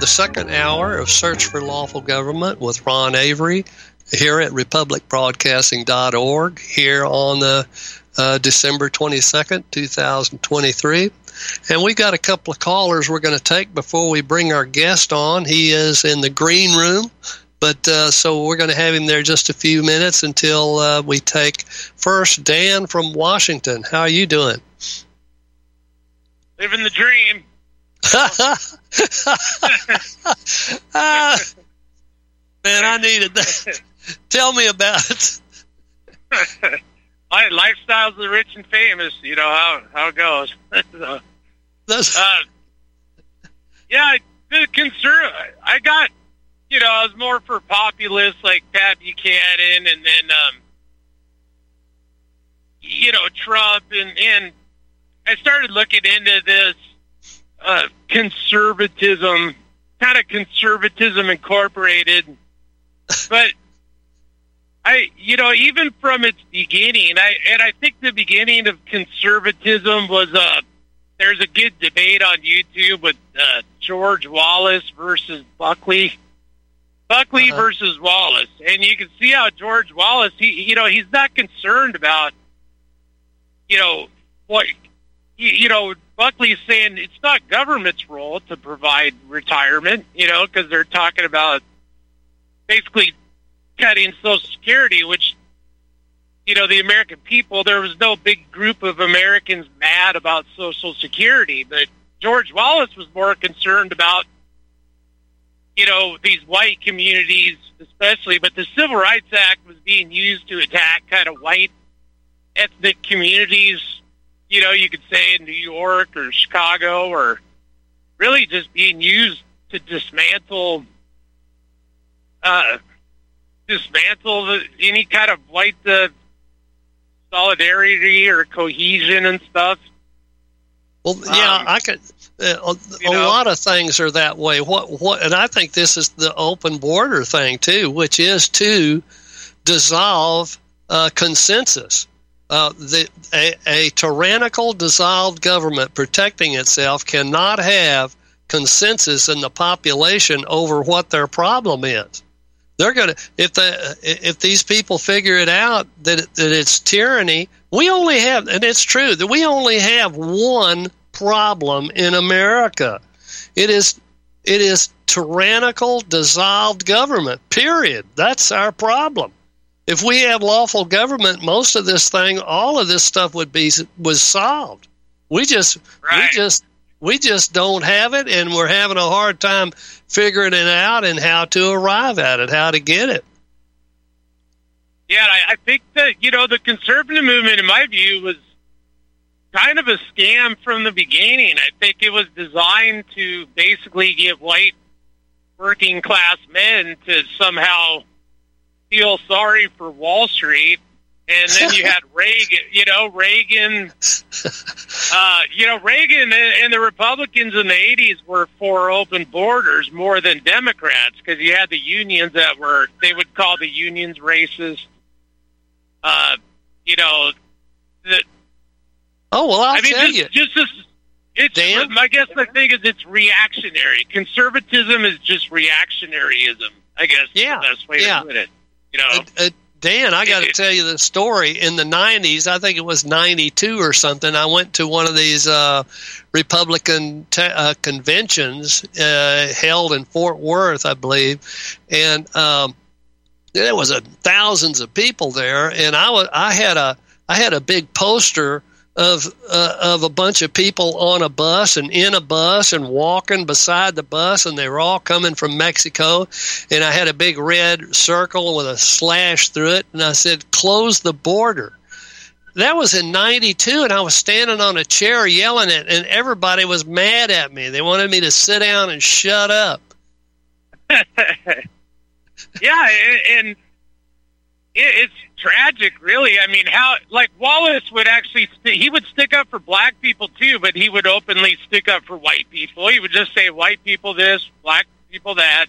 the second hour of Search for Lawful Government with Ron Avery here at republicbroadcasting.org here on the uh, December 22nd, 2023. And we got a couple of callers we're going to take before we bring our guest on. He is in the green room, but uh, so we're going to have him there just a few minutes until uh, we take first Dan from Washington. How are you doing? Living the dream. Ah, man, I needed that. Tell me about it. Lifestyles of the rich and famous. You know how how it goes. so, That's, uh, yeah, the concern. I got. You know, I was more for populists like Pat Buchanan, and then um, you know Trump, and and I started looking into this uh, conservatism, kind of conservatism incorporated, but I, you know, even from its beginning, I and I think the beginning of conservatism was uh there's a good debate on YouTube with uh, George Wallace versus Buckley. Buckley Uh-huh. versus Wallace, and you can see how George Wallace, he, you know, he's not concerned about, you know, what, you, you know, Buckley's saying it's not government's role to provide retirement, you know, because they're talking about basically cutting Social Security, which, you know, the American people, there was no big group of Americans mad about Social Security, but George Wallace was more concerned about, you know, these white communities especially, but the Civil Rights Act was being used to attack kind of white ethnic communities, you know, you could say in New York or Chicago or really just being used to dismantle uh, dismantle the, any kind of white uh, solidarity or cohesion and stuff. Well, yeah, Um, I could. Uh, a a lot of things are that way. What what, and I think this is the open border thing too, which is to dissolve uh, consensus. Uh, the a, a tyrannical, dissolved government protecting itself cannot have consensus in the population over what their problem is. They're going to if the if these people figure it out that that it's tyranny. We only have, and it's true that we only have one problem in America. It is it is tyrannical, dissolved government. Period. That's our problem. If we had lawful government, most of this thing, all of this stuff would be was solved. We just Right. we just we just don't have it, and we're having a hard time figuring it out and how to arrive at it, how to get it. Yeah, I, I think that you know the conservative movement, in my view, was kind of a scam from the beginning. I think it was designed to basically give white working class men to somehow feel sorry for Wall Street. And then you had Reagan, you know, Reagan, uh, you know, Reagan and, and the Republicans in the 80s were for open borders more than Democrats because you had the unions that were, they would call the unions racist. Uh, you know, the, Oh well, I'll I mean, tell just, you. just this, it's, Dan? I guess the thing is it's reactionary. Conservatism is just reactionaryism, I guess. is Yeah, the best way yeah. to put it. You know, Uh, uh, Dan, I got to tell you the story. In the '90s, I think it was '92 or something. I went to one of these uh, Republican te- uh, conventions uh, held in Fort Worth, I believe, and um, there was a, thousands of people there. And I was, I had a, I had a big poster of uh, of a bunch of people on a bus and in a bus and walking beside the bus, and they were all coming from Mexico. And I had a big red circle with a slash through it, and I said, "Close the border." That was in '92, and I was standing on a chair yelling it, and everybody was mad at me. They wanted me to sit down and shut up. yeah, and, it's tragic, really. I mean, how like Wallace would actually st- he would stick up for black people too, but he would openly stick up for white people. He would just say white people this, black people that.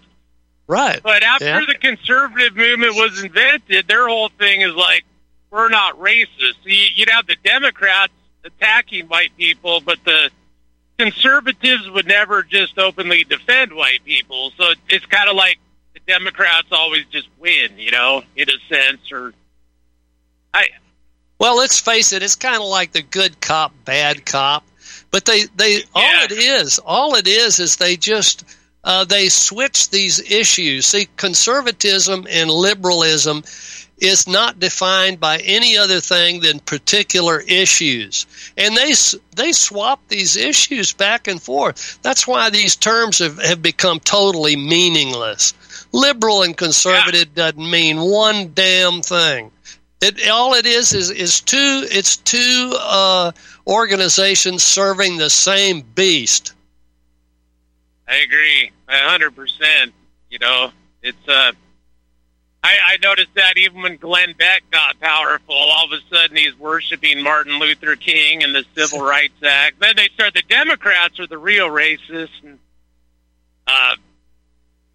Right. But after Yeah. the conservative movement was invented, their whole thing is like, we're not racist. You'd have the Democrats attacking white people, but the conservatives would never just openly defend white people. So it's kind of like the Democrats always just win, you know, in a sense. Or I. Well, let's face it. It's kind of like the good cop, bad cop. But they, they, yeah. all it is, all it is, is they just uh, they switch these issues. See, conservatism and liberalism is not defined by any other thing than particular issues. And they, they swap these issues back and forth. That's why these terms have, have become totally meaningless. Liberal and conservative yeah. doesn't mean one damn thing. It, all it is is, is two, it's two uh, organizations serving the same beast. I agree, a hundred percent. You know, it's uh, I, I noticed that even when Glenn Beck got powerful, all of a sudden he's worshiping Martin Luther King and the Civil Rights Act. Then they start the Democrats are the real racists, and uh,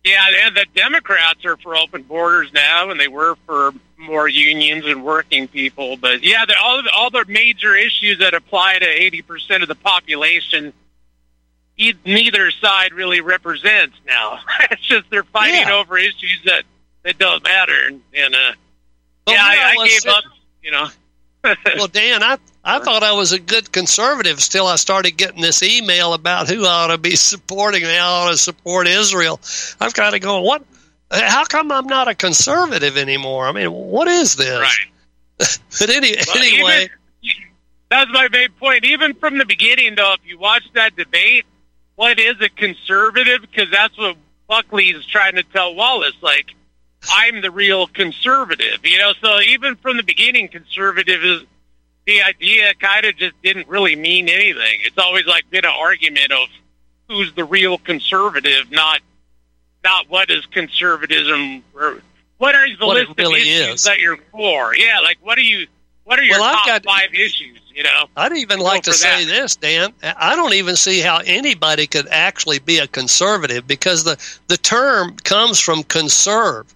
yeah, and the Democrats are for open borders now, and they were for more unions and working people. But yeah, all the, all the major issues that apply to eighty percent of the population, neither side really represents now. it's just they're fighting yeah. over issues that it don't matter. And, and uh, well, yeah, I, I gave up. You know. well, Dan, I I thought I was a good conservative till I started getting this email about who ought to be supporting and how ought to support Israel. I've got to go. What? How come I'm not a conservative anymore? I mean, what is this? Right. but any, well, anyway, even, that's my main point. Even from the beginning, though, if you watch that debate, what is a conservative? Because that's what Buckley is trying to tell Wallace. Like, I'm the real conservative, you know. So even from the beginning, conservative is the idea kind of just didn't really mean anything. It's always like been an argument of who's the real conservative, not not what is conservatism or what are the what list really of issues is. that you're for. Yeah, like what are you what are your well, top got, five issues? You know, I'd even like to say that. this, Dan. I don't even see how anybody could actually be a conservative because the the term comes from conserve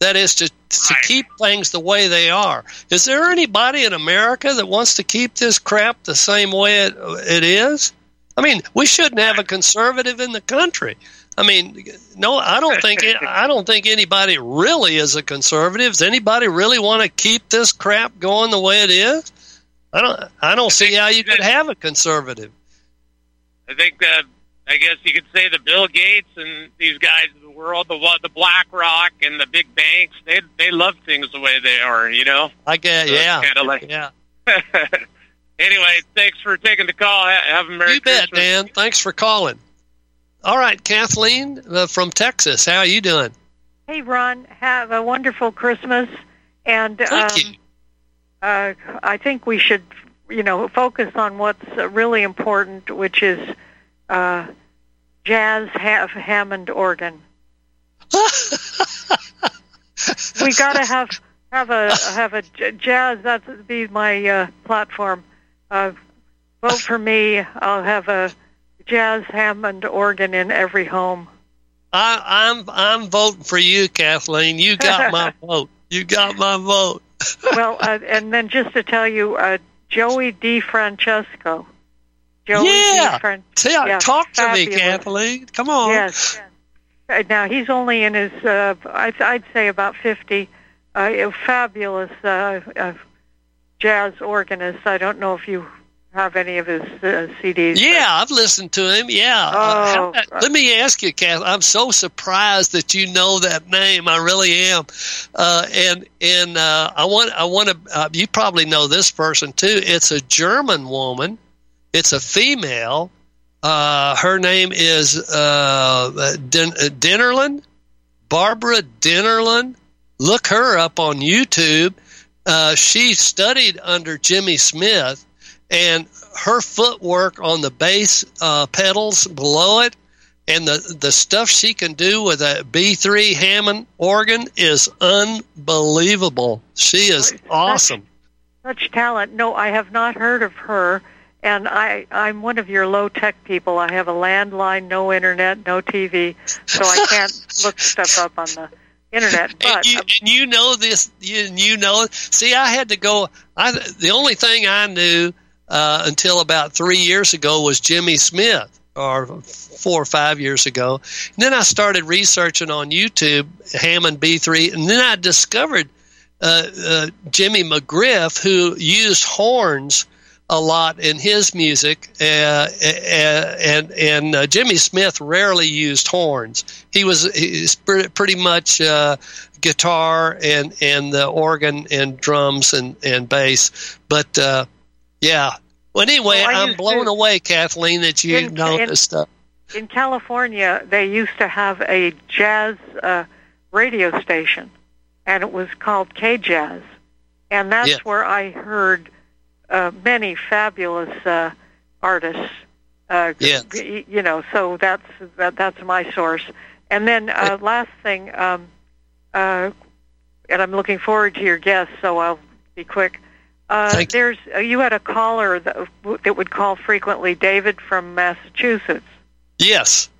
that is to, to right. keep things the way they are. Is there anybody in America that wants to keep this crap the same way it, it is? I mean, we shouldn't have a conservative in the country. I mean, no, I don't think I don't think anybody really is a conservative. Does anybody really want to keep this crap going the way it is? I don't. I don't see how you could have a conservative. I think that I guess you could say the Bill Gates and these guys world, the the BlackRock and the big banks, they they love things the way they are, you know. I get, so yeah, kind of like yeah. anyway, thanks for taking the call. Have a merry You bet, Christmas. Dan. Thanks for calling. All right, Kathleen uh, from Texas. How are you doing? Hey, Ron. Have a wonderful Christmas, and Thank um, you. Uh, I think we should, you know, focus on what's uh, really important, which is uh, jazz ha- Hammond organ. We got to have have a have a jazz. That'd be my uh, platform. Uh, vote for me. I'll have a jazz Hammond organ in every home. I, I'm I'm voting for you, Kathleen. You got my vote. You got my vote. well, uh, and then just to tell you, uh, Joey DeFrancesco. Joey Yeah. DeFran- Tell, yeah, talk to me. Kathleen. Come on. Yes. Uh, Now he's only in his, uh, I'd, I'd say about fifty. Uh, a fabulous uh, uh, jazz organist. I don't know if you have any of his uh, CDs. Yeah, I've listened to him. Yeah. Uh, Oh. let me ask you, Kath. I'm so surprised that you know that name. I really am. Uh, and and uh, I want I want to. Uh, you probably know this person too. It's a German woman. It's a female. Uh, her name is uh, Den- Barbara Dennerlein. Look her up on YouTube. Uh, she studied under Jimmy Smith, and her footwork on the bass uh, pedals below it, and the the stuff she can do with a B3 Hammond organ is unbelievable. She is awesome. Such talent. No, I have not heard of her. And I, I'm one of your low tech people. I have a landline, no internet, no TV, so I can't look stuff up on the internet. But and you, and you know this. You, you know. See, I had to go. I the only thing I knew uh, until about three years ago was Jimmy Smith, or four or five years ago. And then I started researching on YouTube Hammond B3, and then I discovered uh, uh, Jimmy McGriff, who used horns a lot in his music, uh, uh and and uh, Jimmy Smith rarely used horns. He was he's pretty much uh, guitar and and the organ and drums and and bass. But uh, yeah. Well, anyway, well, I'm blown to, away, Kathleen, that you in, know in, this stuff. In California, they used to have a jazz uh, radio station, and it was called K Jazz, and that's yeah. where I heard uh, many fabulous uh, artists. Uh, yes. You know, so that's that, that's my source. And then uh, last thing, um, uh, and I'm looking forward to your guest, so I'll be quick. Uh, there's uh, you had a caller that, that would call frequently, David from Massachusetts. Yes.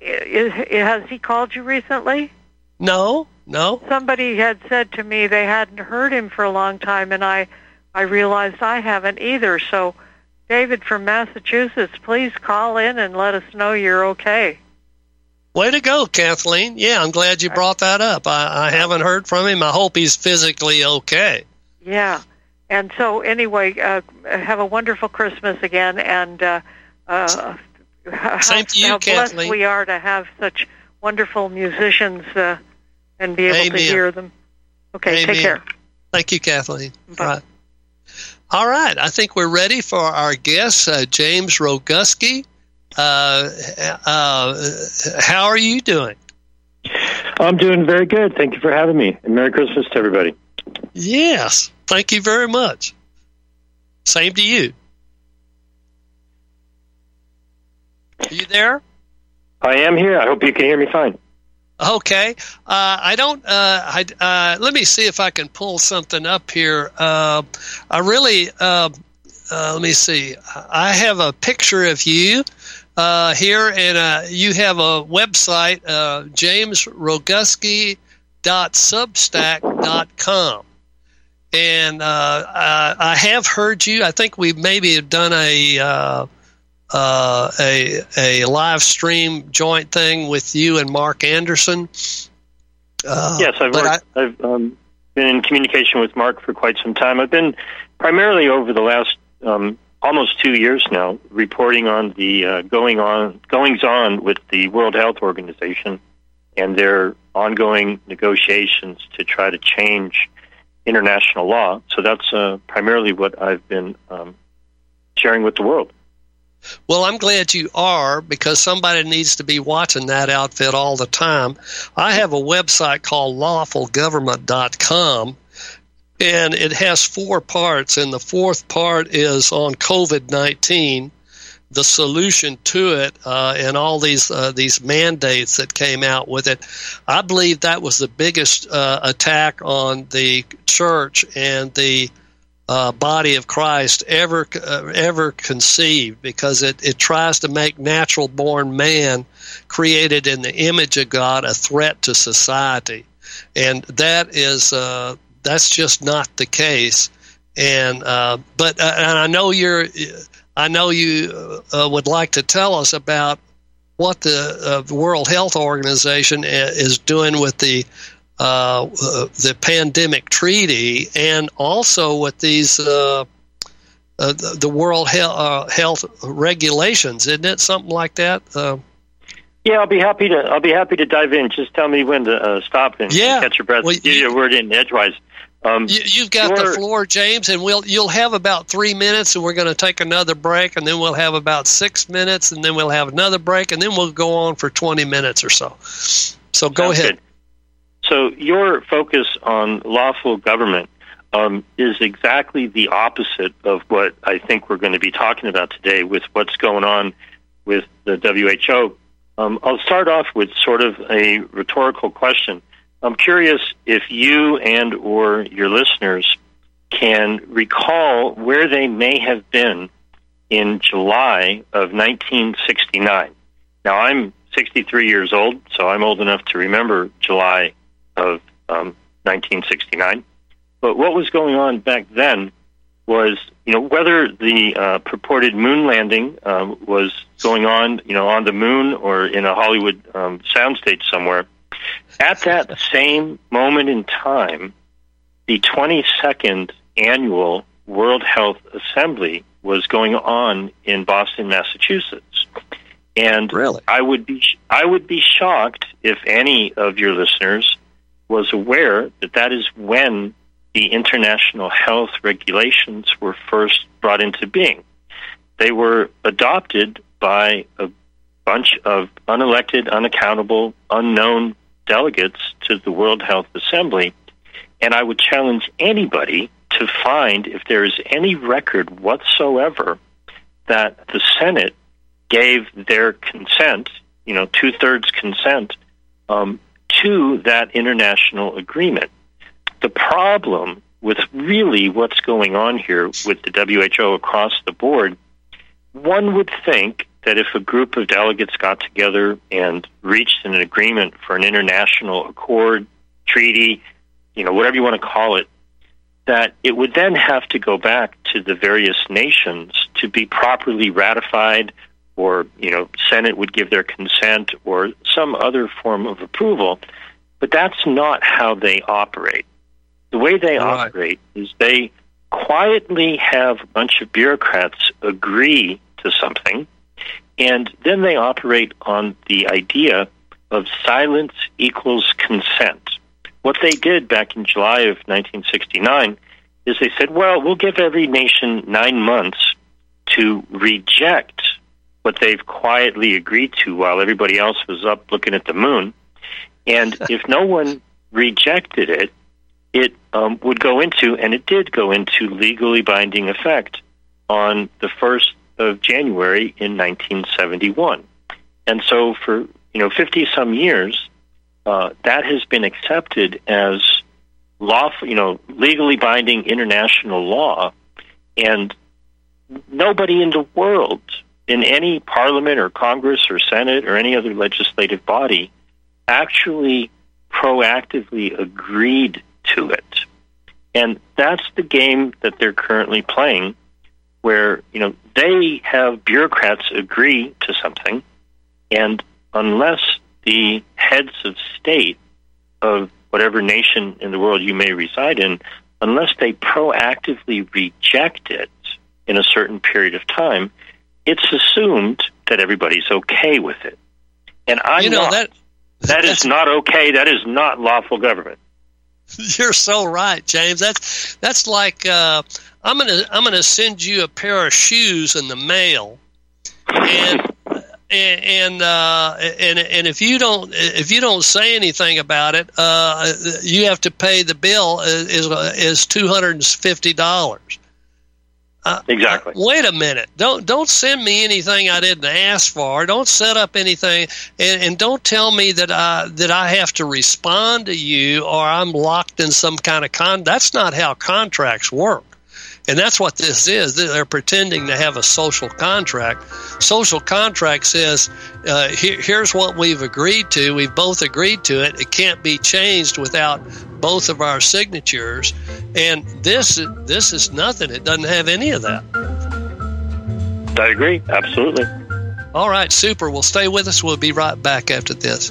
Is, has he called you recently? No, no. Somebody had said to me they hadn't heard him for a long time, and I I realized I haven't either. So, David from Massachusetts, please call in and let us know you're okay. Way to go, Kathleen. Yeah, I'm glad you brought that up. I, I haven't heard from him. I hope he's physically okay. Yeah. And so, anyway, uh, have a wonderful Christmas again, and uh, uh, Same to you, how Kathleen. blessed we are to have such wonderful musicians uh, and be able Amen. to hear them. Okay, Amen. take care. Thank you, Kathleen. Bye. Right. All right, I think we're ready for our guest, uh, James Roguski. Uh, uh, how are you doing? I'm doing very good. Thank you for having me. And Merry Christmas to everybody. Yes, thank you very much. Same to you. Are you there? I am here. I hope you can hear me fine. Okay, uh, I don't. Uh, I, uh, let me see if I can pull something up here. Uh, I really. Uh, uh, let me see. I have a picture of you here, and you have a website, uh, jamesroguski.substack.com. And I, I, have heard you. I think we maybe have done a uh, a a live stream joint thing with you and Mark Anderson. Uh, yes, I've worked, I, have um, been in communication with Mark for quite some time. I've been primarily over the last um, almost two years now reporting on the uh, going on goings on with the World Health Organization and their ongoing negotiations to try to change international law. So that's uh, primarily what I've been um, sharing with the world. Well, I'm glad you are because somebody needs to be watching that outfit all the time. I have a website called lawfulgovernment.com and it has four parts and the fourth part is on COVID-19 the solution to it uh, and all these uh, these mandates that came out with it. I believe that was the biggest uh, attack on the church and the uh, body of Christ ever uh, ever conceived because it, it tries to make natural born man created in the image of God a threat to society. And that is uh, that's just not the case. And uh, but uh, and I know you're I know you uh, would like to tell us about what the World Health Organization is doing with the uh, the pandemic treaty and also with these uh, uh, the World he- uh, Health regulations, isn't it? Something like that. Uh, yeah, I'll be happy to. I'll be happy to dive in. Just tell me when to uh, stop and yeah. catch your breath. Well, Give you, a word in edgewise. Um, you, have got the floor, James, and we'll you'll have about three minutes, and we're going to take another break, and then we'll have about six minutes, and then we'll have another break, and then we'll go on for twenty minutes or so. So go ahead. Good. So your focus on lawful government um, is exactly the opposite of what I think we're going to be talking about today with what's going on with the WHO. Um, I'll start off with sort of a rhetorical question. I'm curious if you and or your listeners can recall where they may have been in July of 1969. Now I'm 63 years old, so I'm old enough to remember July of um, 1969. But what was going on back then was, you know, whether the uh, purported moon landing uh, was going on, you know, on the moon or in a Hollywood um, soundstage somewhere. At that same moment in time, the 22nd annual World Health Assembly was going on in Boston, Massachusetts. And really? I would be I would be shocked if any of your listeners was aware that that is when the international health regulations were first brought into being. They were adopted by a bunch of unelected, unaccountable, unknown delegates to the World Health Assembly. And I would challenge anybody to find if there is any record whatsoever that the Senate gave their consent, you know, two thirds consent, um, to that international agreement. The problem with really what's going on here with the WHO across the board, one would think that if a group of delegates got together and reached an agreement for an international accord, treaty, you know, whatever you want to call it, that it would then have to go back to the various nations to be properly ratified or, you know, Senate would give their consent or some other form of approval. But that's not how they operate. The way they right. operate is they quietly have a bunch of bureaucrats agree to something, and then they operate on the idea of silence equals consent. What they did back in July of 1969 is they said, well, we'll give every nation nine months to reject what they've quietly agreed to while everybody else was up looking at the moon. And if no one rejected it, it um, would go into, and it did go into legally binding effect on the 1st of January in 1971. And so for, you know, 50 some years, uh, that has been accepted as lawful, you know, legally binding international law. And nobody in the world, in any parliament or Congress or Senate or any other legislative body, actually proactively agreed to it. And that's the game that they're currently playing, where, you know, they have bureaucrats agree to something, and unless the heads of state of whatever nation in the world you may reside in, unless they proactively reject it in a certain period of time, it's assumed that everybody's okay with it. And I'm you know, not. That, that is not okay. That is not lawful government. You're so right, James. That's that's like uh, I'm gonna I'm gonna send you a pair of shoes in the mail, and and and, uh, and and if you don't if you don't say anything about it, uh, you have to pay the bill is is two hundred and fifty dollars. Uh, exactly. Uh, wait a minute. Don't don't send me anything I didn't ask for. Don't set up anything, and, and don't tell me that I that I have to respond to you or I'm locked in some kind of con. That's not how contracts work. And that's what this is. They're pretending to have a social contract. Social contract says, uh, here, here's what we've agreed to. We've both agreed to it. It can't be changed without both of our signatures. And this, this is nothing. It doesn't have any of that. I agree. Absolutely. All right, super. Well, stay with us. We'll be right back after this.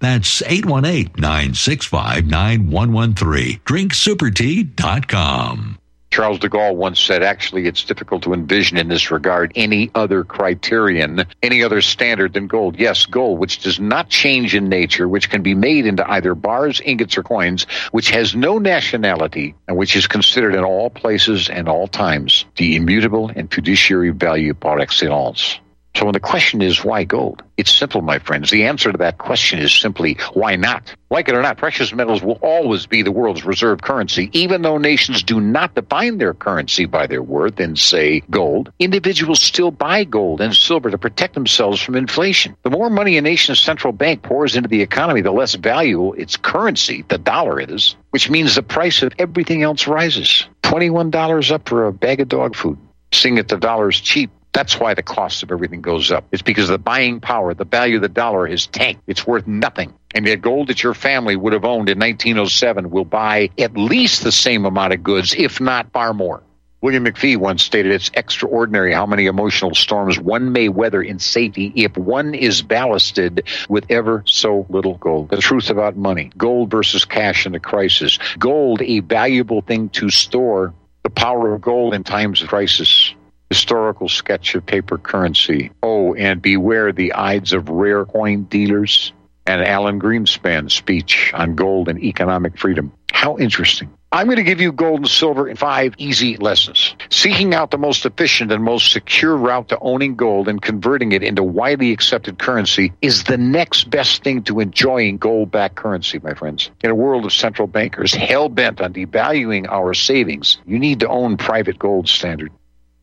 That's 818-965-9113. DrinkSuperTea.com. Charles de Gaulle once said, actually, it's difficult to envision in this regard any other criterion, any other standard than gold. Yes, gold, which does not change in nature, which can be made into either bars, ingots, or coins, which has no nationality, and which is considered in all places and all times the immutable and fiduciary value par excellence. So when the question is why gold, it's simple, my friends. The answer to that question is simply why not? Like it or not, precious metals will always be the world's reserve currency, even though nations do not define their currency by their worth in, say, gold. Individuals still buy gold and silver to protect themselves from inflation. The more money a nation's central bank pours into the economy, the less valuable its currency, the dollar is, which means the price of everything else rises. $21 up for a bag of dog food. Seeing that the dollar's cheap that's why the cost of everything goes up. It's because the buying power, the value of the dollar has tanked. It's worth nothing. And yet gold that your family would have owned in 1907 will buy at least the same amount of goods, if not far more. William McPhee once stated it's extraordinary how many emotional storms one may weather in safety if one is ballasted with ever so little gold. The truth about money. Gold versus cash in a crisis. Gold, a valuable thing to store. The power of gold in times of crisis historical sketch of paper currency. Oh, and beware the Ides of rare coin dealers and Alan Greenspan's speech on gold and economic freedom. How interesting. I'm going to give you gold and silver in five easy lessons. Seeking out the most efficient and most secure route to owning gold and converting it into widely accepted currency is the next best thing to enjoying gold backed currency, my friends. In a world of central bankers hell bent on devaluing our savings, you need to own private gold standard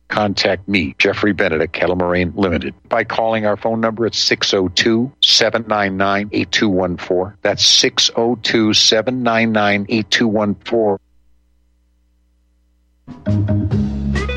contact me, Jeffrey Bennett at Kettle Moraine Limited, by calling our phone number at 602 799 8214. That's 602 799 8214.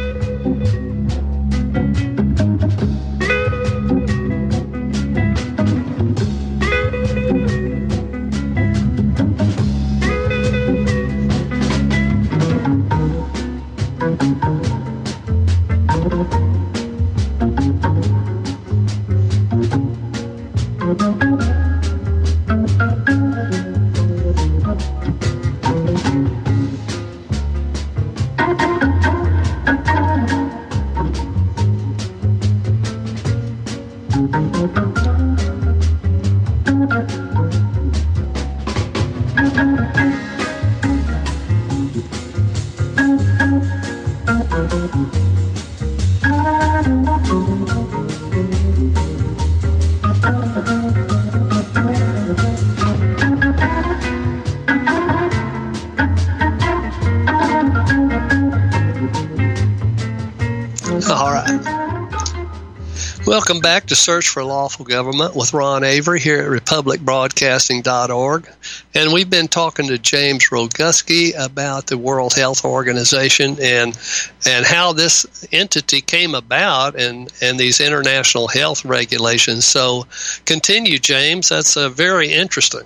Welcome back to Search for Lawful Government with Ron Avery here at republicbroadcasting.org. And we've been talking to James Roguski about the World Health Organization and and how this entity came about and, and these international health regulations. So continue, James. That's uh, very interesting.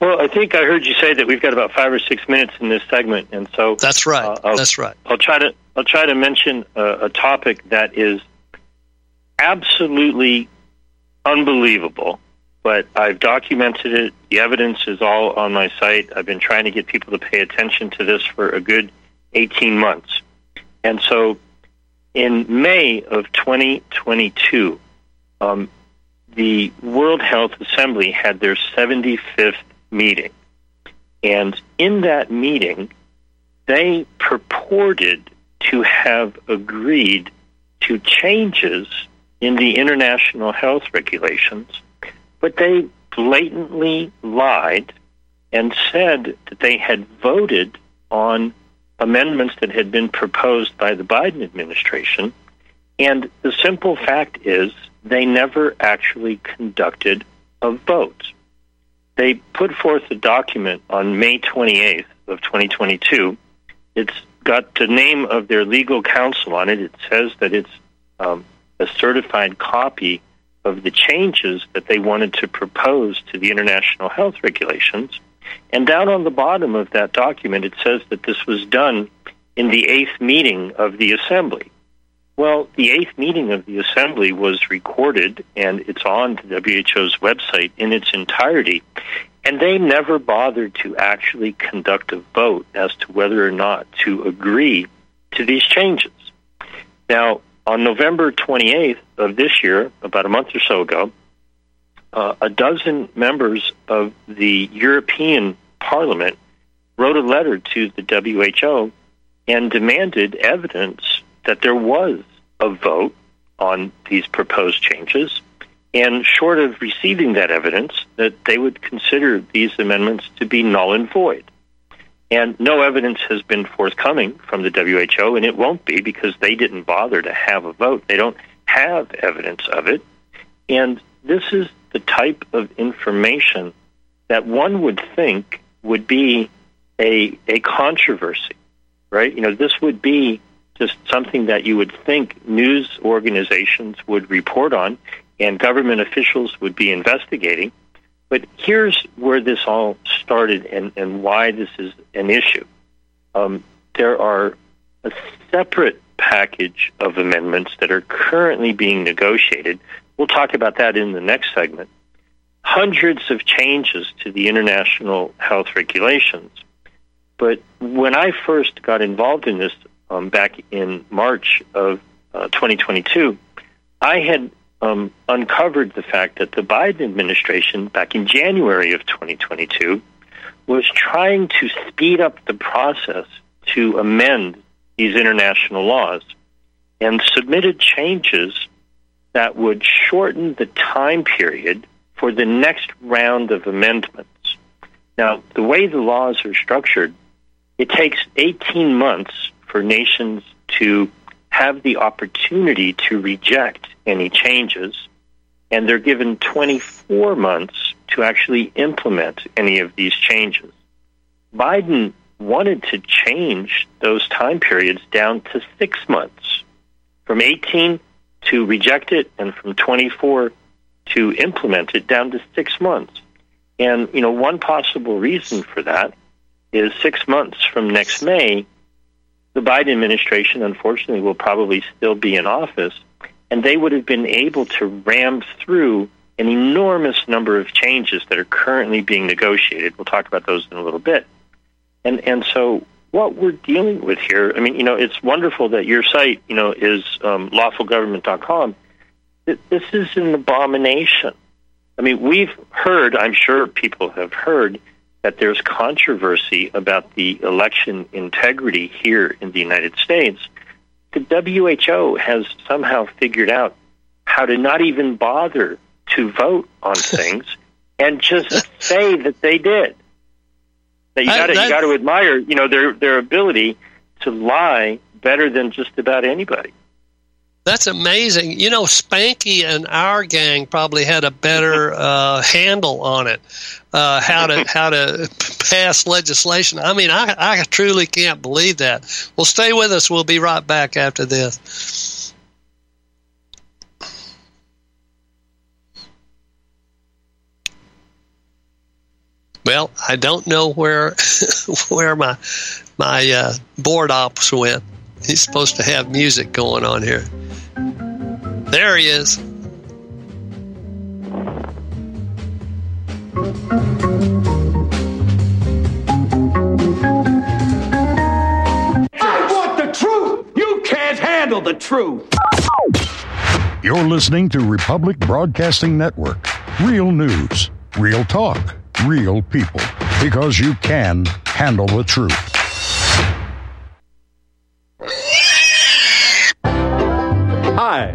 Well, I think I heard you say that we've got about five or six minutes in this segment, and so that's right. Uh, that's right. I'll try to I'll try to mention a, a topic that is absolutely unbelievable. But I've documented it. The evidence is all on my site. I've been trying to get people to pay attention to this for a good 18 months. And so in May of 2022, um, the World Health Assembly had their 75th meeting. And in that meeting, they purported to have agreed to changes in the international health regulations, but they blatantly lied and said that they had voted on amendments that had been proposed by the Biden administration. And the simple fact is, they never actually conducted a vote. They put forth a document on May 28th of 2022. It's got the name of their legal counsel on it. It says that it's um, a certified copy of the changes that they wanted to propose to the international health regulations. And down on the bottom of that document, it says that this was done in the eighth meeting of the Assembly. Well, the eighth meeting of the Assembly was recorded and it's on the WHO's website in its entirety. And they never bothered to actually conduct a vote as to whether or not to agree to these changes. Now, on November 28th of this year, about a month or so ago, uh, a dozen members of the European Parliament wrote a letter to the WHO and demanded evidence that there was a vote on these proposed changes and short of receiving that evidence, that they would consider these amendments to be null and void. And no evidence has been forthcoming from the WHO, and it won't be because they didn't bother to have a vote. They don't have evidence of it. And this is the type of information that one would think would be a, a controversy, right? You know, this would be just something that you would think news organizations would report on and government officials would be investigating. But here's where this all started and, and why this is an issue. Um, there are a separate package of amendments that are currently being negotiated. We'll talk about that in the next segment. Hundreds of changes to the international health regulations. But when I first got involved in this um, back in March of uh, 2022, I had um, uncovered the fact that the Biden administration, back in January of 2022, was trying to speed up the process to amend these international laws and submitted changes that would shorten the time period for the next round of amendments. Now, the way the laws are structured, it takes 18 months for nations to have the opportunity to reject any changes, and they're given 24 months to actually implement any of these changes. Biden wanted to change those time periods down to six months, from 18 to reject it, and from 24 to implement it down to six months. And, you know, one possible reason for that is six months from next May, the Biden administration, unfortunately, will probably still be in office, and they would have been able to ram through an enormous number of changes that are currently being negotiated. We'll talk about those in a little bit. And and so what we're dealing with here, I mean, you know, it's wonderful that your site, you know, is um, lawfulgovernment.com. This is an abomination. I mean, we've heard, I'm sure people have heard, that there's controversy about the election integrity here in the United States, the WHO has somehow figured out how to not even bother to vote on things and just say that they did. That you got to you got to admire, you know, their their ability to lie better than just about anybody. That's amazing. You know, Spanky and our gang probably had a better uh, handle on it, uh, how to how to pass legislation. I mean, I, I truly can't believe that. Well, stay with us. We'll be right back after this. Well, I don't know where where my my uh, board ops went. He's supposed to have music going on here. There he is. I want the truth. You can't handle the truth. You're listening to Republic Broadcasting Network. Real news, real talk, real people. Because you can handle the truth. Hi,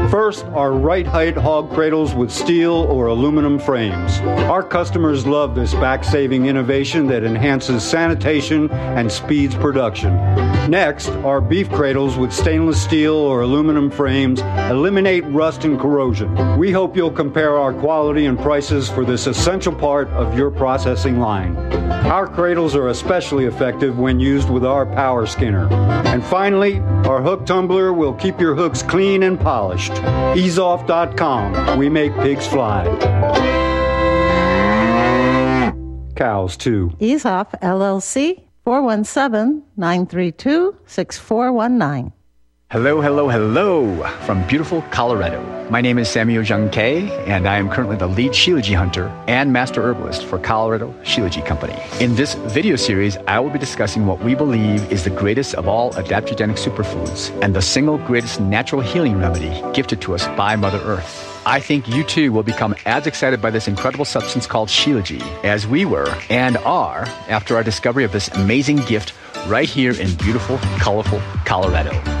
First, our right height hog cradles with steel or aluminum frames. Our customers love this back saving innovation that enhances sanitation and speeds production. Next, our beef cradles with stainless steel or aluminum frames eliminate rust and corrosion. We hope you'll compare our quality and prices for this essential part of your processing line. Our cradles are especially effective when used with our power skinner. And finally, our hook tumbler will keep your hooks clean and polished. EaseOff.com. We make pigs fly. Cows, too. Ease Off LLC 417 932 6419. Hello, hello, hello from beautiful Colorado. My name is Samuel Jung Kei, and I am currently the lead Shilajit hunter and master herbalist for Colorado Shilajit Company. In this video series, I will be discussing what we believe is the greatest of all adaptogenic superfoods and the single greatest natural healing remedy gifted to us by Mother Earth. I think you too will become as excited by this incredible substance called Shilajit as we were and are after our discovery of this amazing gift right here in beautiful, colorful Colorado.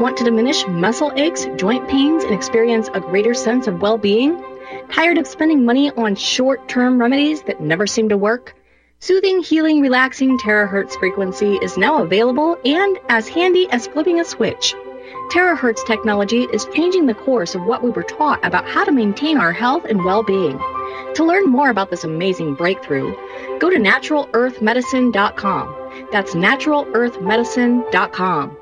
Want to diminish muscle aches, joint pains, and experience a greater sense of well being? Tired of spending money on short term remedies that never seem to work? Soothing, healing, relaxing terahertz frequency is now available and as handy as flipping a switch. Terahertz technology is changing the course of what we were taught about how to maintain our health and well being. To learn more about this amazing breakthrough, go to naturalearthmedicine.com. That's naturalearthmedicine.com.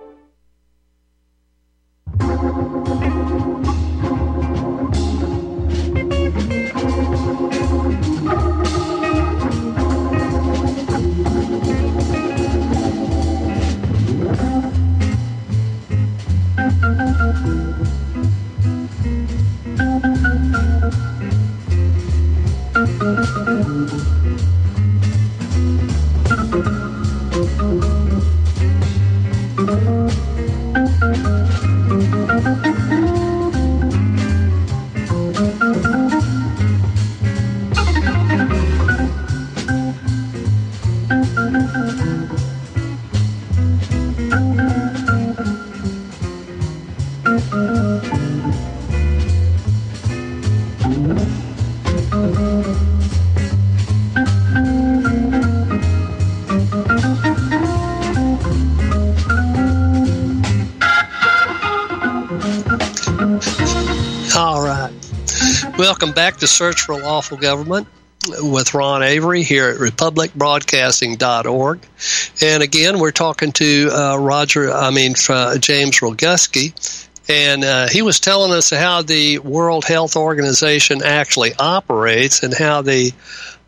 All right. Welcome back to Search for Lawful Government with Ron Avery here at republicbroadcasting.org. And again, we're talking to uh, Roger, I mean, uh, James Roguski. And uh, he was telling us how the World Health Organization actually operates and how the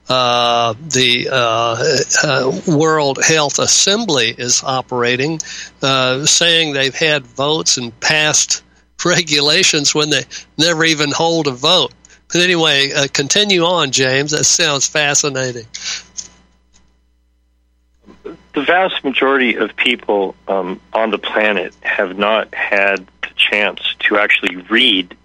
uh, the uh, uh, World Health Assembly is operating, uh, saying they've had votes and passed regulations when they never even hold a vote. But anyway, uh, continue on, James. That sounds fascinating. The vast majority of people um, on the planet have not had chance to actually read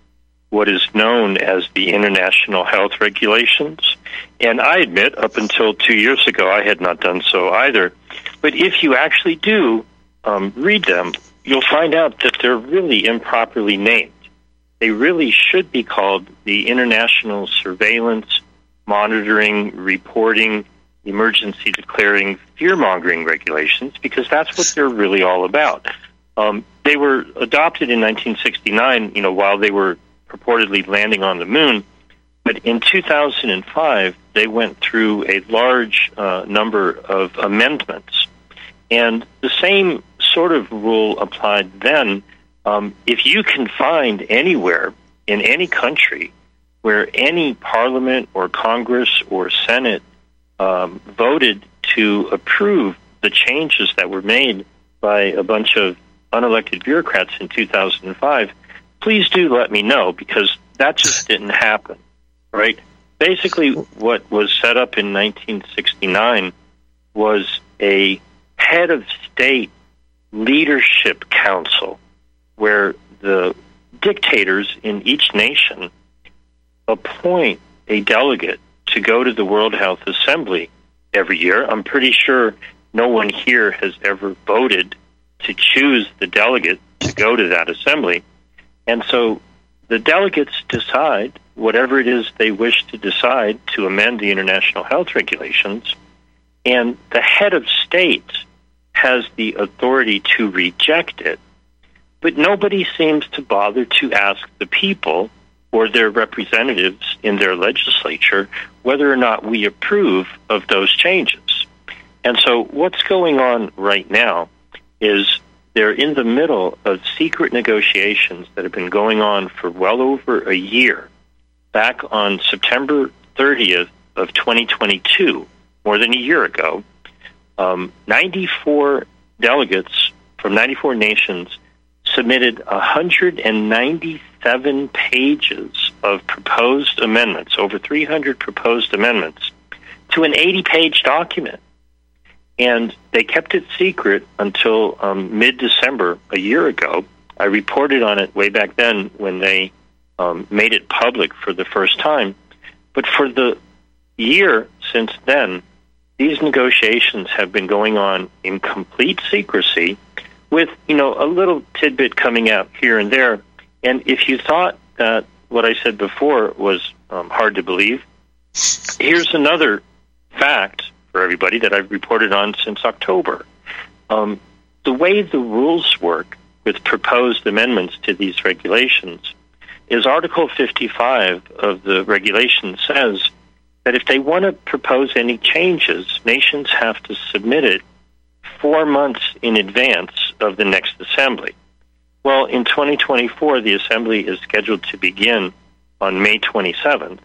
what is known as the international health regulations. And I admit, up until two years ago, I had not done so either. But if you actually do um, read them, you'll find out that they're really improperly named. They really should be called the International Surveillance, Monitoring, Reporting, Emergency Declaring, Fear Mongering Regulations because that's what they're really all about. Um, they were adopted in 1969, you know, while they were purportedly landing on the moon. But in 2005, they went through a large uh, number of amendments. And the same sort of rule applied then. Um, if you can find anywhere in any country where any parliament or Congress or Senate um, voted to approve the changes that were made by a bunch of unelected bureaucrats in 2005, please do let me know because that just didn't happen, right? Basically, what was set up in 1969 was a head of state leadership council where the dictators in each nation appoint a delegate to go to the World Health Assembly every year. I'm pretty sure no one here has ever voted to choose the delegate to go to that assembly. And so the delegates decide whatever it is they wish to decide to amend the international health regulations, and the head of state has the authority to reject it. But nobody seems to bother to ask the people or their representatives in their legislature whether or not we approve of those changes. And so, what's going on right now is they're in the middle of secret negotiations that have been going on for well over a year. Back on September 30th of 2022, more than a year ago, um, 94 delegates from 94 nations submitted 197 pages of proposed amendments, over 300 proposed amendments, to an 80 page document. And they kept it secret until um, mid December a year ago. I reported on it way back then when they um, made it public for the first time. But for the year since then, these negotiations have been going on in complete secrecy with, you know, a little tidbit coming out here and there. And if you thought that what I said before was um, hard to believe, here's another fact for everybody that I've reported on since October. Um, the way the rules work with proposed amendments to these regulations is Article 55 of the regulation says that if they want to propose any changes, nations have to submit it four months in advance of the next assembly. Well, in 2024, the assembly is scheduled to begin on May 27th.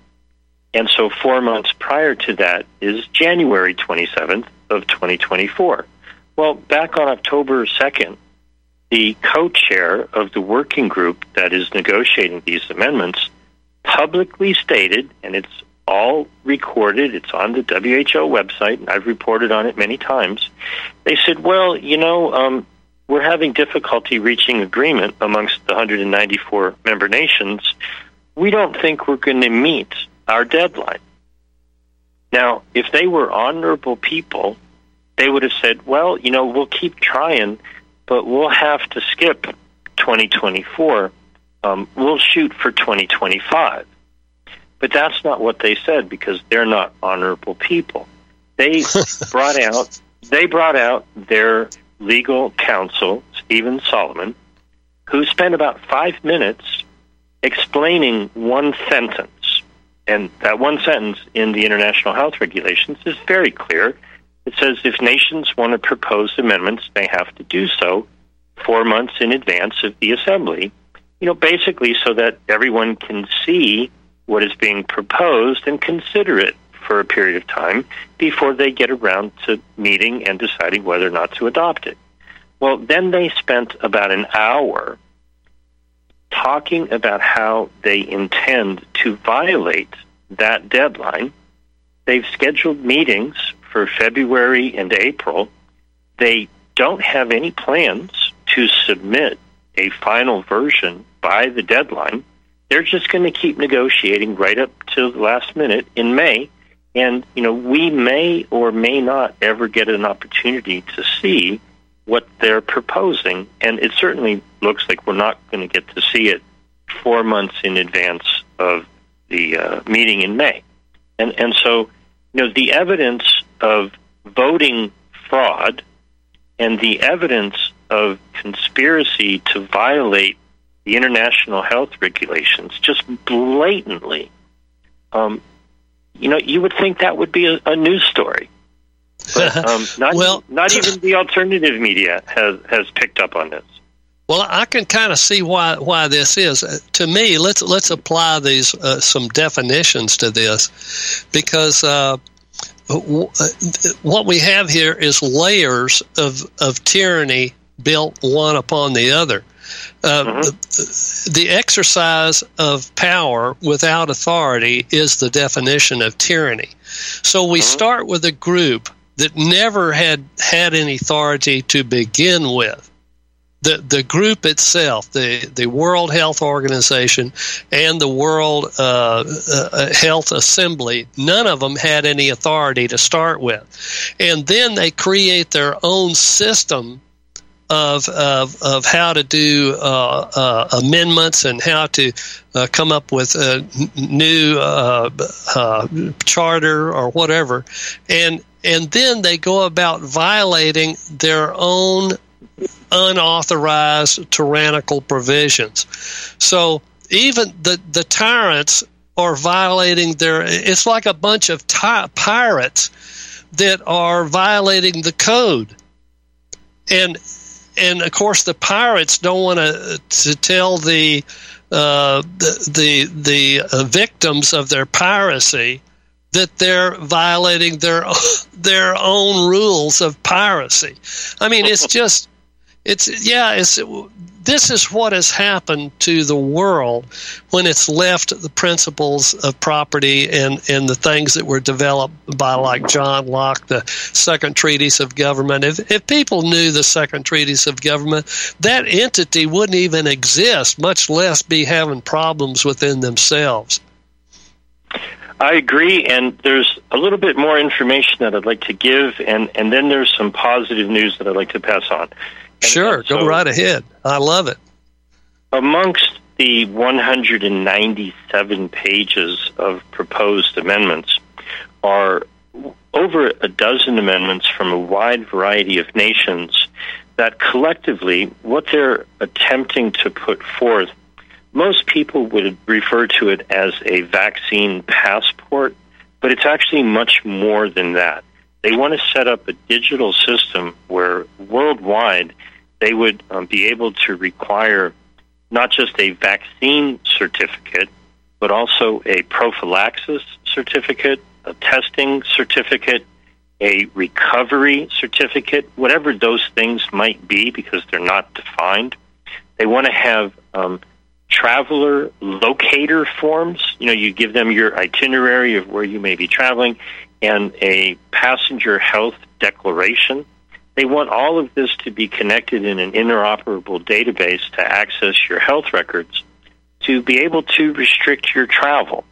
And so, four months prior to that is January 27th of 2024. Well, back on October 2nd, the co chair of the working group that is negotiating these amendments publicly stated, and it's all recorded. It's on the WHO website, and I've reported on it many times. They said, well, you know, um, we're having difficulty reaching agreement amongst the 194 member nations. We don't think we're going to meet our deadline. Now, if they were honorable people, they would have said, well, you know, we'll keep trying, but we'll have to skip 2024. Um, we'll shoot for 2025. But that's not what they said because they're not honorable people. They brought out they brought out their legal counsel, Stephen Solomon, who spent about five minutes explaining one sentence. And that one sentence in the international health regulations is very clear. It says if nations want to propose amendments, they have to do so four months in advance of the assembly. You know, basically so that everyone can see what is being proposed and consider it for a period of time before they get around to meeting and deciding whether or not to adopt it. Well, then they spent about an hour talking about how they intend to violate that deadline. They've scheduled meetings for February and April. They don't have any plans to submit a final version by the deadline they're just going to keep negotiating right up to the last minute in May. And, you know, we may or may not ever get an opportunity to see what they're proposing. And it certainly looks like we're not going to get to see it four months in advance of the uh, meeting in May. And, and so, you know, the evidence of voting fraud and the evidence of conspiracy to violate the international health regulations just blatantly, um, you know, you would think that would be a, a news story. But, um, not, well, not even the alternative media has has picked up on this. Well, I can kind of see why why this is. Uh, to me, let's let's apply these uh, some definitions to this, because uh, w- uh, what we have here is layers of of tyranny built one upon the other. Uh, mm-hmm. the, the, exercise of power without authority is the definition of tyranny. So we mm-hmm. start with a group that never had had any authority to begin with. The, the group itself, the, the World Health Organization and the World uh, uh, Health Assembly, none of them had any authority to start with. And then they create their own system of of, of how to do uh, uh, amendments and how to uh, come up with a new uh, uh, charter or whatever, and and then they go about violating their own unauthorized tyrannical provisions. So even the the tyrants are violating their. It's like a bunch of ty- pirates that are violating the code and and of course the pirates don't want to to tell the uh, the the, the uh, victims of their piracy that they're violating their their own rules of piracy. I mean, it's just it's yeah, it's this is what has happened to the world when it's left the principles of property and, and the things that were developed by like John Locke, the second treatise of government. If, if people knew the second treatise of government, that entity wouldn't even exist, much less be having problems within themselves. I agree, and there's a little bit more information that I'd like to give, and, and then there's some positive news that I'd like to pass on. Sure, so, go right ahead. I love it. Amongst the 197 pages of proposed amendments are over a dozen amendments from a wide variety of nations that collectively, what they're attempting to put forth, most people would refer to it as a vaccine passport, but it's actually much more than that. They want to set up a digital system where worldwide they would um, be able to require not just a vaccine certificate, but also a prophylaxis certificate, a testing certificate, a recovery certificate, whatever those things might be, because they're not defined. They want to have um, traveler locator forms. You know, you give them your itinerary of where you may be traveling and a passenger health declaration. They want all of this to be connected in an interoperable database to access your health records to be able to restrict your travel.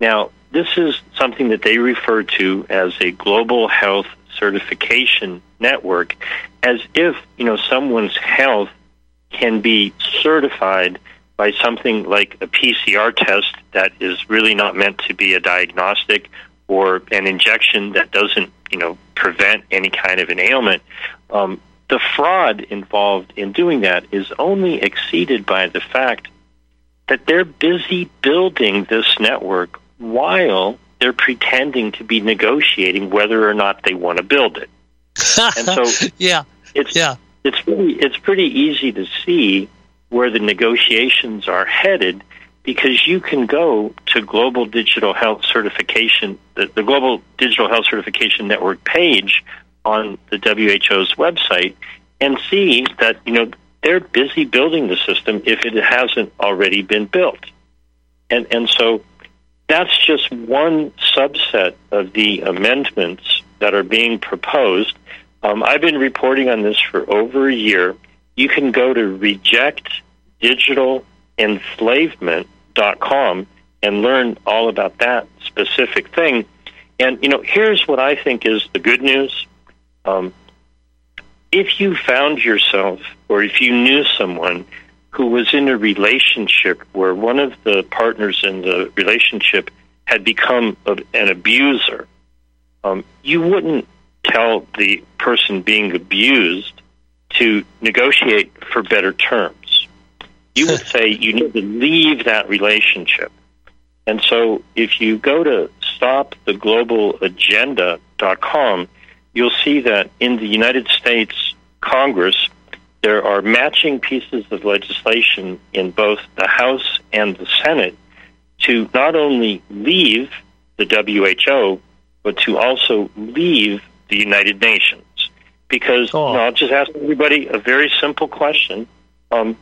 Now, this is something that they refer to as a global health certification network as if, you know, someone's health can be certified by something like a PCR test that is really not meant to be a diagnostic or an injection that doesn't, you know, prevent any kind of an ailment. Um, the fraud involved in doing that is only exceeded by the fact that they're busy building this network while they're pretending to be negotiating whether or not they want to build it. and so, yeah, it's yeah, it's pretty it's pretty easy to see where the negotiations are headed because you can go to Global Digital Health Certification, the, the Global Digital Health Certification Network page on the WHO's website, and see that you know they're busy building the system if it hasn't already been built, and and so that's just one subset of the amendments that are being proposed. Um, I've been reporting on this for over a year. You can go to reject digital enslavement com and learn all about that specific thing. And, you know, here's what I think is the good news. Um, if you found yourself or if you knew someone who was in a relationship where one of the partners in the relationship had become an abuser, um, you wouldn't tell the person being abused to negotiate for better terms. You would say you need to leave that relationship. And so if you go to stoptheglobalagenda.com, you'll see that in the United States Congress, there are matching pieces of legislation in both the House and the Senate to not only leave the WHO, but to also leave the United Nations. Because you know, I'll just ask everybody a very simple question. Um,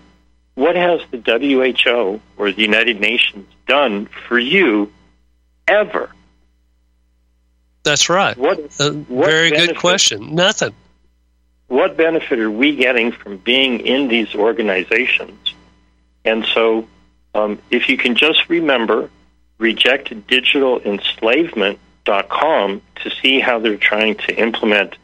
what has the WHO or the United Nations done for you ever? That's right. What, a what very benefit- good question. Nothing. what benefit are we getting from being in these organizations? And so, um, if you can just remember, rejectdigitalenslavement.com to see how they're trying to implement,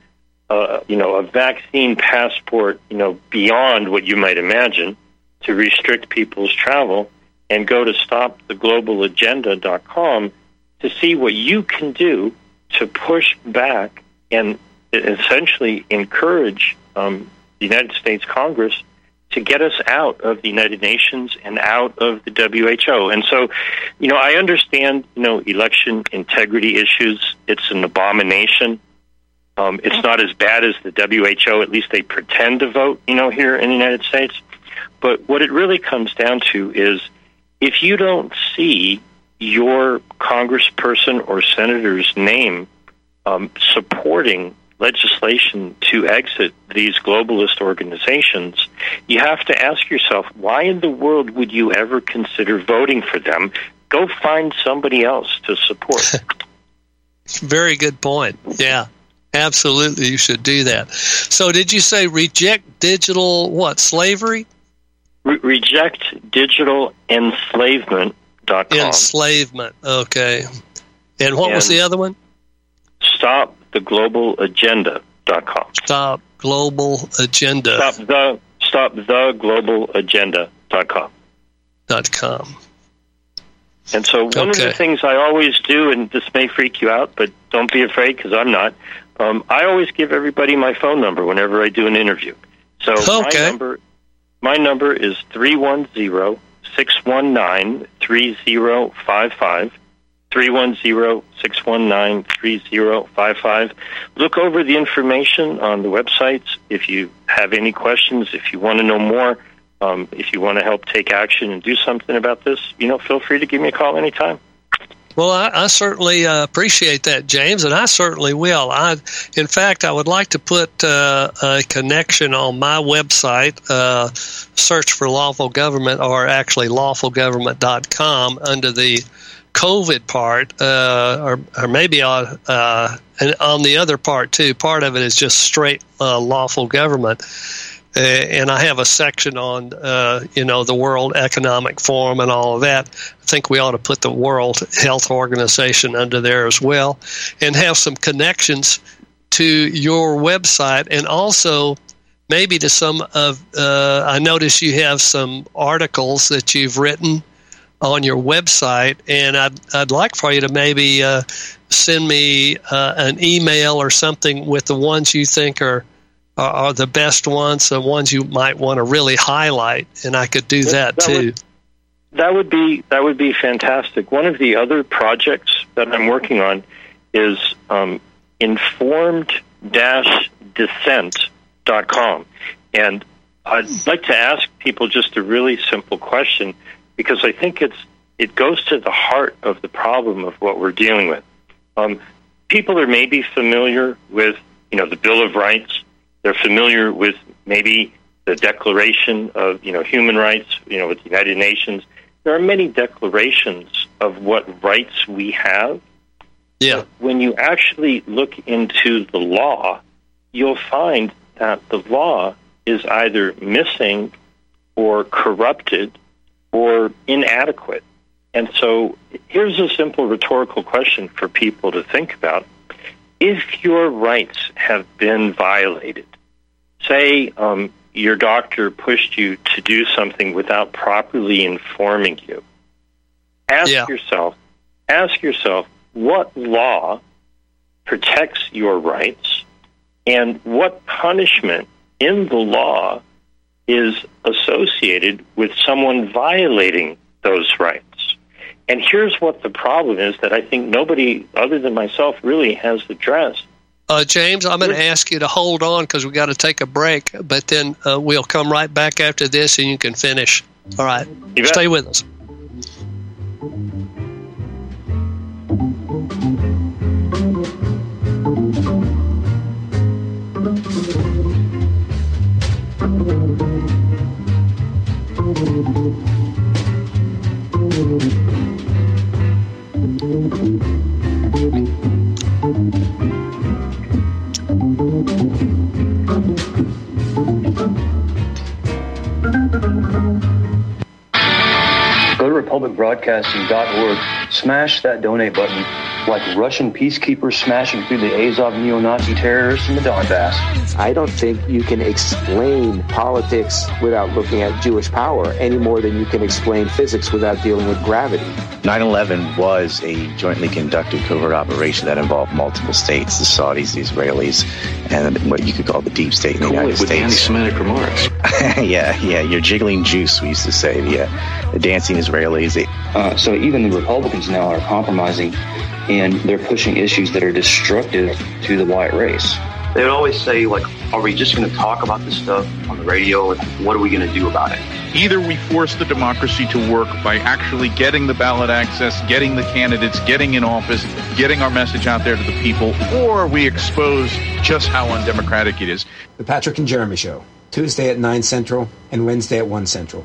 uh, you know, a vaccine passport, you know, beyond what you might imagine to restrict people's travel, and go to stoptheglobalagenda.com to see what you can do to push back and essentially encourage um, the United States Congress to get us out of the United Nations and out of the WHO. And so, you know, I understand, you know, election integrity issues. It's an abomination. Um, it's not as bad as the WHO. At least they pretend to vote, you know, here in the United States. But what it really comes down to is if you don't see your congressperson or senator's name um, supporting legislation to exit these globalist organizations, you have to ask yourself, why in the world would you ever consider voting for them? Go find somebody else to support. Very good point. Yeah, absolutely. You should do that. So, did you say reject digital what slavery? Re- reject digital enslavement.com. Enslavement. Okay. And what was the other one? Stop the global agenda.com. Stop global agenda. Stop the stop the global agenda.com. Dot com. And so one of the things I always do, and this may freak you out, but don't be afraid because I'm not. Um, I always give everybody my phone number whenever I do an interview. So my number, my number is 310-619-3055. 310-619-3055. Look over the information on the websites. If you have any questions, if you want to know more, um, if you want to help take action and do something about this, you know, feel free to give me a call anytime. Well, I, I certainly uh, appreciate that, James, and I certainly will. I, in fact, I would like to put uh, a connection on my website. Uh, search for lawful government, or actually lawfulgovernment.com under the COVID part, uh, or, or maybe on, uh, and on the other part too. Part of it is just straight uh, lawful government. Uh, and I have a section on, uh, you know, the World Economic Forum and all of that. I think we ought to put the World Health Organization under there as well, and have some connections to your website, and also maybe to some of. Uh, I notice you have some articles that you've written on your website, and I'd I'd like for you to maybe uh, send me uh, an email or something with the ones you think are are, are the best ones, the ones you might want to really highlight, and I could do that, That too. would- That would be that would be fantastic. One of the other projects that I'm working on is um, informed dissent.com. And I'd like to ask people just a really simple question because I think it's it goes to the heart of the problem of what we're dealing with. Um, people are maybe familiar with you know the Bill of Rights. They're familiar with maybe the Declaration of you know human rights. You know with the United Nations. There are many declarations of what rights we have. Yeah. When you actually look into the law, you'll find that the law is either missing or corrupted or inadequate. And so here's a simple rhetorical question for people to think about. If your rights have been violated, say um, your doctor pushed you to do something without properly informing you, ask Yeah. yourself, ask yourself, what law protects your rights and what punishment in the law is associated with someone violating those rights. And here's what the problem is that I think nobody other than myself really has addressed. Uh, James, I'm going to ask you to hold on because we've got to take a break, but then uh, we'll come right back after this and you can finish. All right. Stay with us. republicbroadcasting.org, smash that donate button like Russian peacekeepers smashing through the Azov neo-Nazi terrorists in the Donbass. I don't think you can explain politics without looking at Jewish power any more than you can explain physics without dealing with gravity. 9 11 was a jointly conducted covert operation that involved multiple states the Saudis, the Israelis, and what you could call the deep state in the Cool United it with States. anti-Semitic remarks. yeah, yeah, you're jiggling juice, we used to say. The, uh, the dancing Israelis. They, Uh, so even the Republicans now are compromising, and they're pushing issues that are destructive to the white race. They would always say, like, "Are we just going to talk about this stuff on the radio, and what are we going to do about it?" Either we force the democracy to work by actually getting the ballot access, getting the candidates, getting in office, getting our message out there to the people, or we expose just how undemocratic it is. The Patrick and Jeremy Show, Tuesday at 9 Central and Wednesday at 1 Central.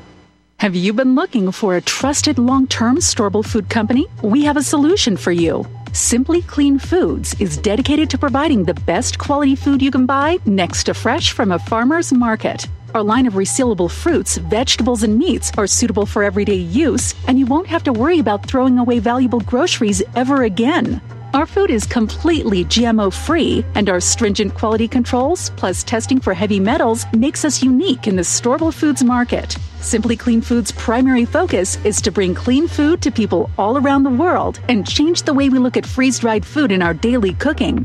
Have you been looking for a trusted long term storable food company? We have a solution for you. Simply Clean Foods is dedicated to providing the best quality food you can buy next to fresh from a farmer's market. Our line of resealable fruits, vegetables, and meats are suitable for everyday use, and you won't have to worry about throwing away valuable groceries ever again. Our food is completely GMO free, and our stringent quality controls, plus testing for heavy metals, makes us unique in the storable foods market. Simply Clean Foods' primary focus is to bring clean food to people all around the world and change the way we look at freeze dried food in our daily cooking.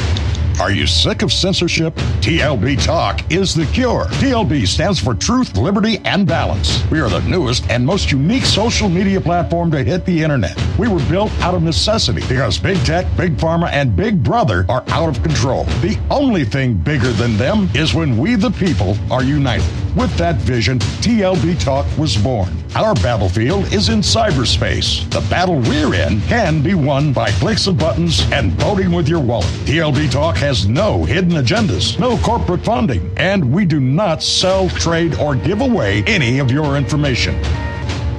Are you sick of censorship? TLB Talk is the cure. TLB stands for Truth, Liberty, and Balance. We are the newest and most unique social media platform to hit the internet. We were built out of necessity because big tech, big pharma, and big brother are out of control. The only thing bigger than them is when we, the people, are united. With that vision, TLB Talk was born. Our battlefield is in cyberspace. The battle we're in can be won by clicks of buttons and voting with your wallet. TLB Talk has no hidden agendas, no corporate funding, and we do not sell, trade, or give away any of your information.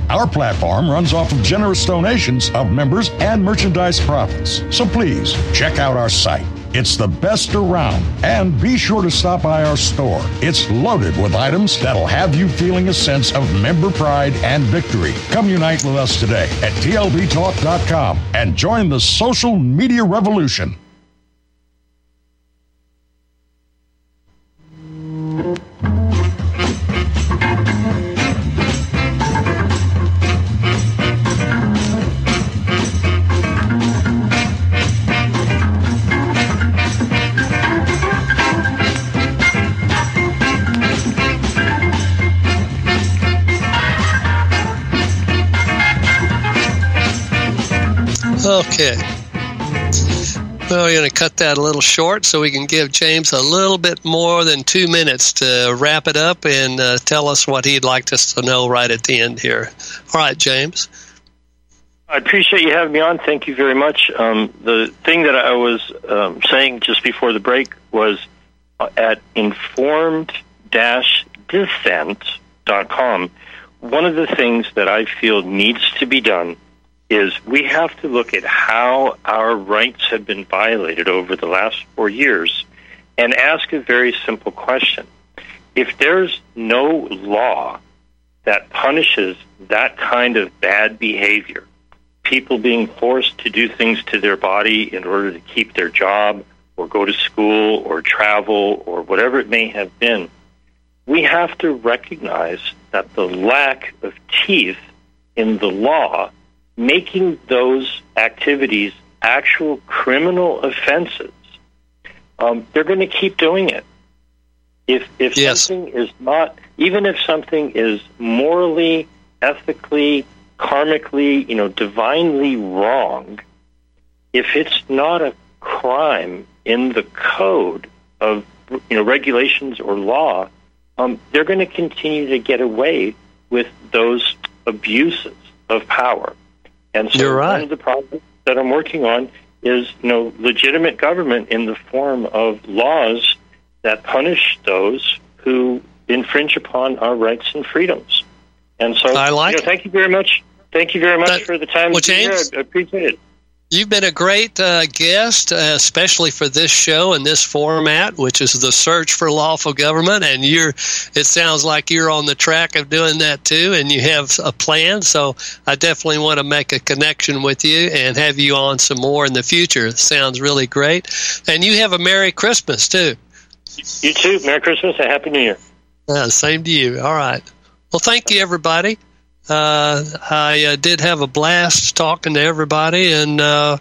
Our platform runs off of generous donations of members and merchandise profits. So please check out our site. It's the best around. And be sure to stop by our store. It's loaded with items that'll have you feeling a sense of member pride and victory. Come unite with us today at tlbtalk.com and join the social media revolution. Okay. Well, we're going to cut that a little short so we can give James a little bit more than two minutes to wrap it up and uh, tell us what he'd like us to know right at the end here. All right, James. I appreciate you having me on. Thank you very much. Um, the thing that I was um, saying just before the break was uh, at informed-dissent.com, one of the things that I feel needs to be done is we have to look at how our rights have been violated over the last four years and ask a very simple question. If there's no law that punishes that kind of bad behavior, people being forced to do things to their body in order to keep their job or go to school or travel or whatever it may have been, we have to recognize that the lack of teeth in the law making those activities actual criminal offenses, um, they're going to keep doing it. If if Yes. something is not, even if something is morally, ethically, karmically, you know, divinely wrong, if it's not a crime in the code of you know regulations or law, um, they're going to continue to get away with those abuses of power. And so You're right. one of the projects that I'm working on is you know legitimate government in the form of laws that punish those who infringe upon our rights and freedoms. And so I like you know, thank you very much. Thank you very much for the time. well. James- I appreciate it. You've been a great uh, guest, uh, especially for this show and this format, which is the search for lawful government. And you're, it sounds like you're on the track of doing that too, and you have a plan. So I definitely want to make a connection with you and have you on some more in the future. It sounds really great. And you have a Merry Christmas too. You too. Merry Christmas and Happy New Year. Uh, same to you. All right. Well, thank you, everybody. Uh, I uh, did have a blast talking to everybody, and uh,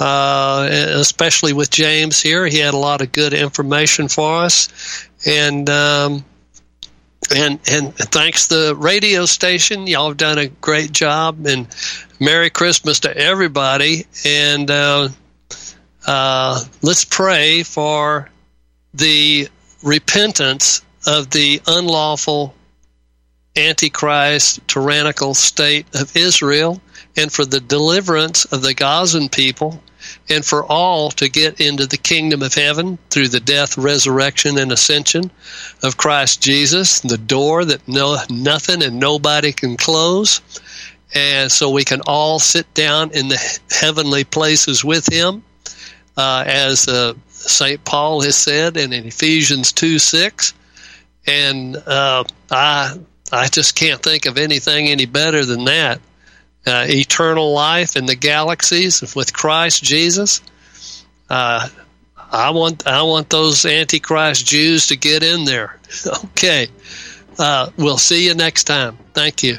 uh, especially with James here. He had a lot of good information for us, and um, and and thanks the radio station. Y'all have done a great job, and Merry Christmas to everybody. And uh, uh, let's pray for the repentance of the unlawful antichrist tyrannical state of Israel and for the deliverance of the Gazan people and for all to get into the kingdom of heaven through the death, resurrection, and ascension of Christ Jesus, the door that no nothing and nobody can close. And so we can all sit down in the heavenly places with him, uh, as uh, St. Paul has said in Ephesians 2 6. And uh, I, I just can't think of anything any better than that. Uh, eternal life in the galaxies with Christ Jesus. Uh, I want I want those antichrist Jews to get in there. Okay, uh, we'll see you next time. Thank you.